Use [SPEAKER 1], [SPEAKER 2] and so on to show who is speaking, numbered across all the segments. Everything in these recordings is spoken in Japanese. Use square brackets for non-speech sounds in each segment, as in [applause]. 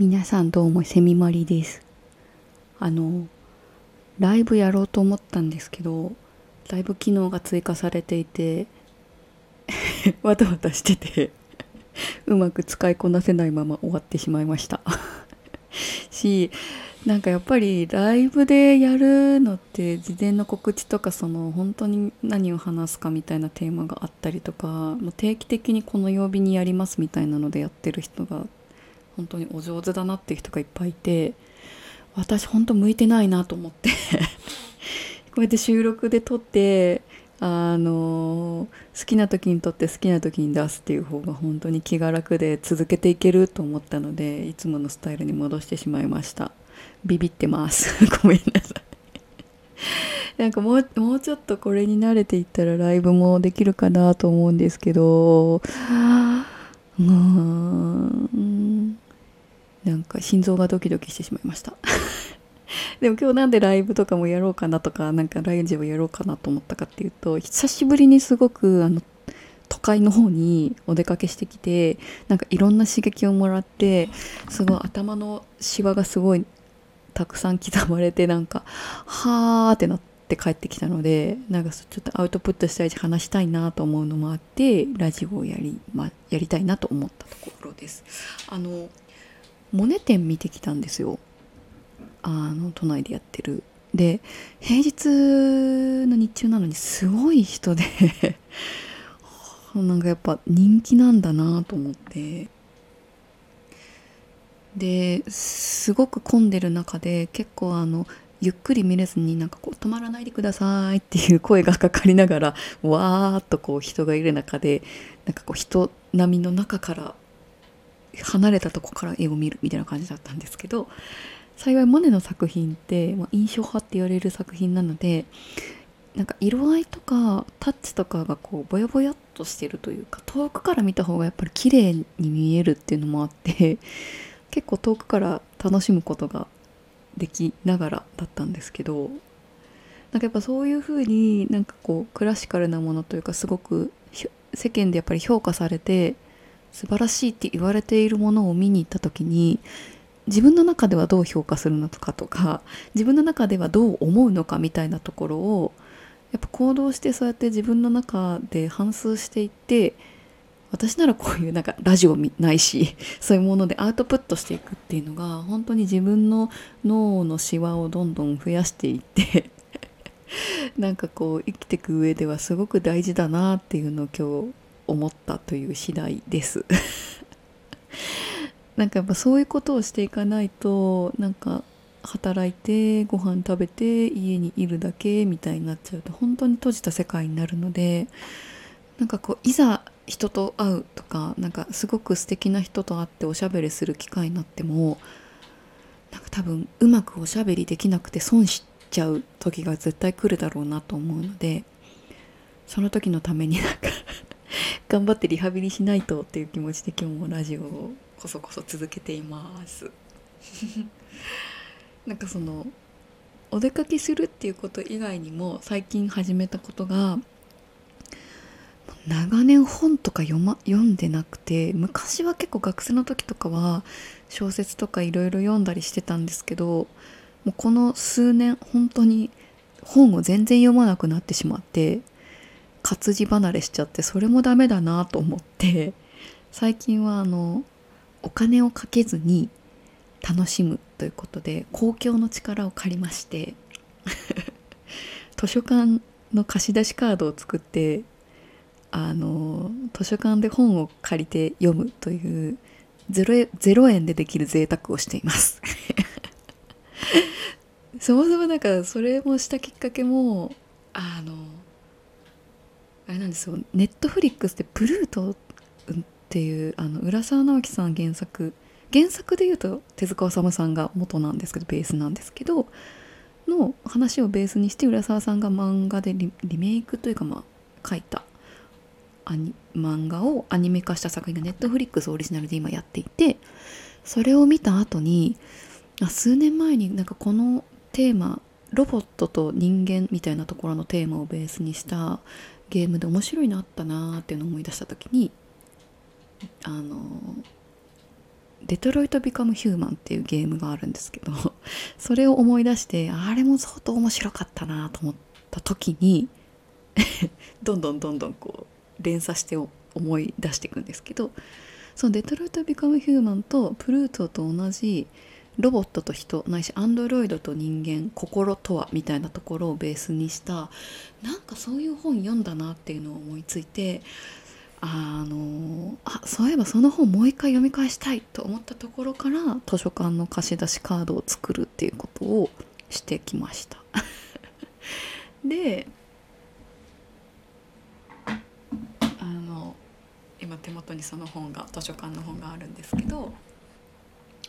[SPEAKER 1] 皆さんどうもセミマリです。あのライブやろうと思ったんですけどライブ機能が追加されていて [laughs] わたわたしててうまく使いこなせないまま終わってしまいました。[laughs] しなんかやっぱりライブでやるのって事前の告知とかその本当に何を話すかみたいなテーマがあったりとかもう定期的にこの曜日にやりますみたいなのでやってる人が本当にお上手だなっていう人がいっぱいいて私本当向いてないなと思って。[laughs] こうやって収録で撮ってあの好きな時に撮って好きな時に出すっていう方が本当に気が楽で続けていけると思ったのでいつものスタイルに戻してしまいました。ビビってます。[laughs] ごめんなさい。なんかもうもうちょっとこれに慣れていったらライブもできるかなと思うんですけど。うー。んなんか心臓がドキドキしてしまいました [laughs] でも今日なんでライブとかもやろうかなとかなんかライジをやろうかなと思ったかっていうと久しぶりにすごくあの都会の方にお出かけしてきてなんかいろんな刺激をもらってすごい頭のシワがすごいたくさん刻まれてなんかはーってなって帰ってきたのでなんかちょっとアウトプットしたいし話したいなと思うのもあってラジオをやり,、まやりたいなと思ったところです。あのモネ展見てきたんですよ。あの都内でやってる。で平日の日中なのにすごい人で。[laughs] なんかやっぱ人気なんだなと思って。ですごく混んでる中で結構あのゆっくり見れずになんかこう止まらないでくださいっていう声がかかりながらわーっとこう人がいる中でなんかこう人波の中から離れたとこから絵を見るみたいな感じだったんですけど幸いモネの作品って、まあ、印象派って言われる作品なのでなんか色合いとかタッチとかがこうぼやぼやっとしてるというか遠くから見た方がやっぱり綺麗に見えるっていうのもあって結構遠くから楽しむことができながらだったんですけどなんかやっぱそういう風になんかこうクラシカルなものというかすごく世間でやっぱり評価されて素晴らしいって言われているものを見に行った時に自分の中ではどう評価するのかとか自分の中ではどう思うのかみたいなところをやっぱ行動してそうやって自分の中で反芻していって私ならこういうなんかラジオないしそういうものでアウトプットしていくっていうのが本当に自分の脳のシワをどんどん増やしていって [laughs] なんかこう生きていく上ではすごく大事だなっていうのを今日思ったという次第です。[laughs] なんかやっぱそういうことをしていかないとなんか働いてご飯食べて家にいるだけみたいになっちゃうと本当に閉じた世界になるのでなんかこういざ人と会うとかなんかすごく素敵な人と会っておしゃべりする機会になってもなんか多分うまくおしゃべりできなくて損しちゃう時が絶対来るだろうなと思うのでその時のためになんか頑張ってリハビリしないとっていう気持ちで今日もラジオをこそこそ続けています。[laughs] なんかそのお出かけするっていうこと以外にも最近始めたことが長年本とか読,、ま、読んでなくて昔は結構学生の時とかは小説とかいろいろ読んだりしてたんですけどもうこの数年本当に本を全然読まなくなってしまって活字離れしちゃってそれもダメだなと思って [laughs] 最近はあのお金をかけずに楽しむということで公共の力を借りまして [laughs] 図書館の貸し出しカードを作ってあの図書館で本を借りて読むという0円でできる贅沢をしています。[laughs] そもそもなんかそれもしたきっかけもあのあれなんですよ。ネットフリックスで「プルート」っていうあの浦沢直樹さん原作。原作で言うと手塚治虫さんが元なんですけどベースなんですけどの話をベースにして浦沢さんが漫画でリメイクというかまあ書いたアニ漫画をアニメ化した作品がネットフリックスオリジナルで今やっていてそれを見た後に数年前になんかこのテーマロボットと人間みたいなところのテーマをベースにしたゲームで面白いのあったなーっていうのを思い出した時にあのデトロイト・ビカム・ヒューマンっていうゲームがあるんですけど [laughs] それを思い出してあれも相当面白かったなと思った時に [laughs] どんどんどんどんこう連鎖して思い出していくんですけどそのデトロイト・ビカム・ヒューマンとプルートと同じロボットと人ないしアンドロイドと人間心とはみたいなところをベースにしたなんかそういう本読んだなっていうのを思いついてあのあそういえばその本もう一回読み返したいと思ったところから図書館の貸し出しカードを作るっていうことをしてきました。[laughs] であの今手元にその本が図書館の本があるんですけど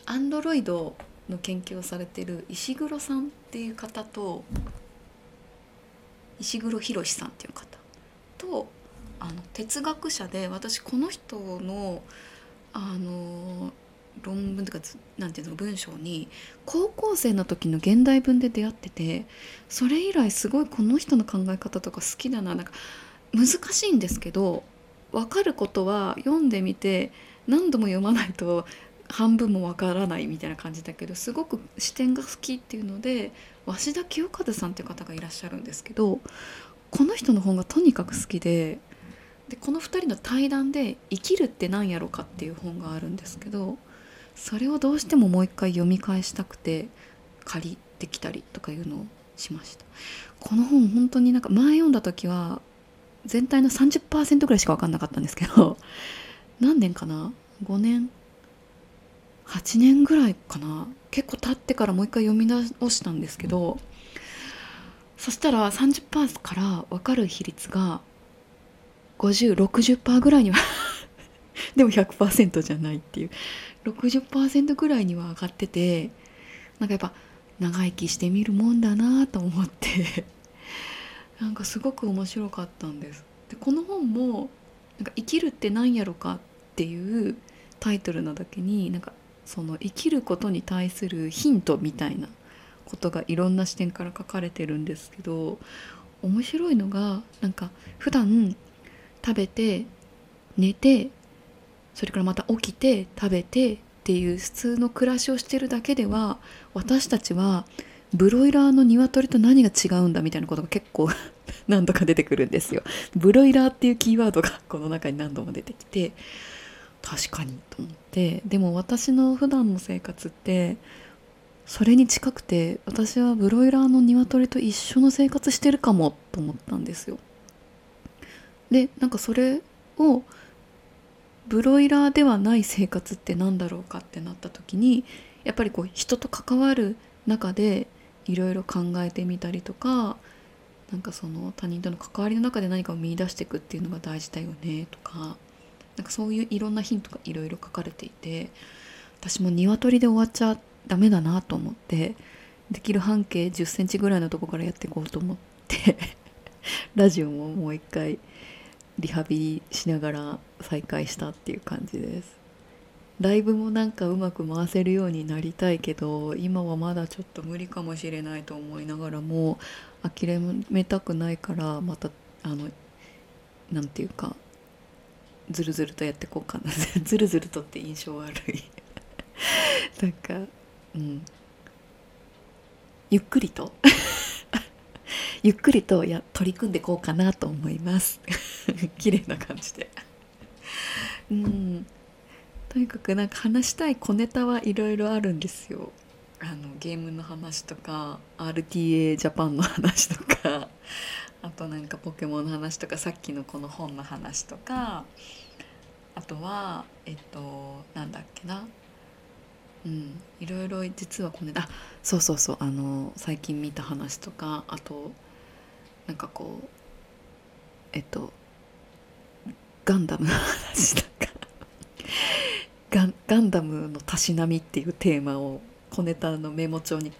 [SPEAKER 1] アンドロイドの研究をされてる石黒さんっていう方と石黒博さんっていう方とあの哲学者で私この人のあの論文とかなんていうの文章に高校生の時の現代文で出会っててそれ以来すごいこの人の考え方とか好きだななんか難しいんですけど分かることは読んでみて何度も読まないと半分もわからないみたいな感じだけどすごく視点が好きっていうので鷲田清和さんっていう方がいらっしゃるんですけどこの人の本がとにかく好きででこの2人の対談で「生きるって何やろか」っていう本があるんですけどそれをどうしてももう一回読み返したくて借りてきたりとかいうのをしました。この本本当になんか前読んだ時は全体の30%ぐらいしか分かんなかったんですけど何年かな？5年？8年ぐらいかな。結構経ってからもう一回読み直したんですけどそしたら30%から分かる比率が5060%ぐらいには [laughs] でも100%じゃないっていう。60%ぐらいには上がっててなんかやっぱ長生きしてみるもんだなと思って。[laughs] なんかすごく面白かったんです。でこの本もなんか「生きるって何やろか」っていうタイトルなだけになんかその生きることに対するヒントみたいなことがいろんな視点から書かれてるんですけど面白いのがなんか普段食べて寝てそれからまた起きて食べてっていう普通の暮らしをしてるだけでは私たちはブロイラーの鶏と何が違うんだみたいなことが結構 [laughs] 何度か出てくるんですよ。ブロイラーっていうキーワードがこの中に何度も出てきて確かにと思ってでも私の普段の生活ってそれに近くて私はブロイラーの鶏と一緒の生活してるかもと思ったんですよ。でなんかそれをブロイラーではない生活って何だろうかってなった時にやっぱりこう人と関わる中でいろいろ考えてみたりとかなんかその他人との関わりの中で何かを見出していくっていうのが大事だよねとかなんかそういういろんなヒントがいろいろ書かれていて私も鶏で終わっちゃダメだなと思ってできる半径1 0センチぐらいのとこからやっていこうと思って [laughs] ラジオももう一回リハビリしながら再開したっていう感じです。ライブもなんかうまく回せるようになりたいけど今はまだちょっと無理かもしれないと思いながらも諦めたくないからまたあの何て言うかずるずるとやってこうかなずるずるとって印象悪い。なんかうん。ゆっくりと？[laughs] ゆっくりとや取り組んでこうかなと思います。[laughs] 綺麗な感じで。うん。とにかくなんか話したい小ネタはいろいろあるんですよ。あのゲームの話とか RTA ジャパンの話とかあとなんかポケモンの話とかさっきのこの本の話とかあとはえっとなんだっけな。うんいろいろ実はこれあそうそうそうあの最近見た話とかあとなんかこうえっとガンダムの話とか。[laughs] ガンガンダムのたしなみっていうテーマを小ネタのメモ帳に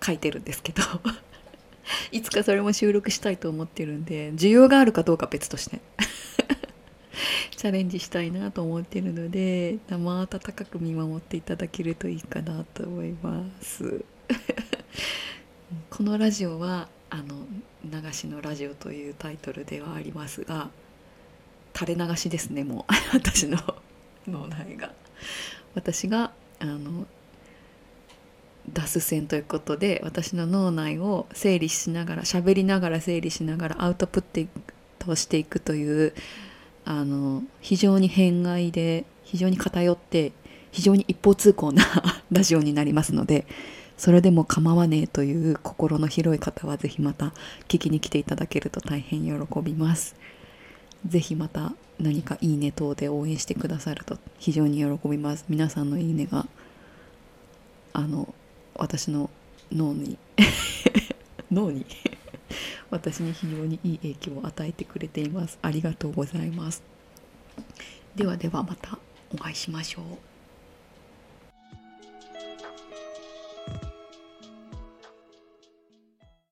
[SPEAKER 1] 書いてるんですけど。[laughs] いつかそれも収録したいと思ってるんで需要があるかどうか別として。チャレンジしたいなと思ってるので生温かく見守っていただけるといいかなと思います。[laughs] このラジオはあの流しのラジオというタイトルではありますが垂れ流しですねもう。[laughs] 私の脳内が。私があの脱線ということで私の脳内を整理しながら喋りながら整理しながらアウトプットしていくというあの非常に偏愛で非常に偏って非常に一方通行な [laughs] ラジオになりますのでそれでも構わねえという心の広い方はぜひまた聞きに来ていただけると大変喜びます。ぜひまた何かいいね等で応援してくださると非常に喜びます。皆さんのいいねがあの私の脳に [laughs] 脳に私に非常にいい影響を与えてくれています。ありがとうございます。ではではまたお会いしましょう。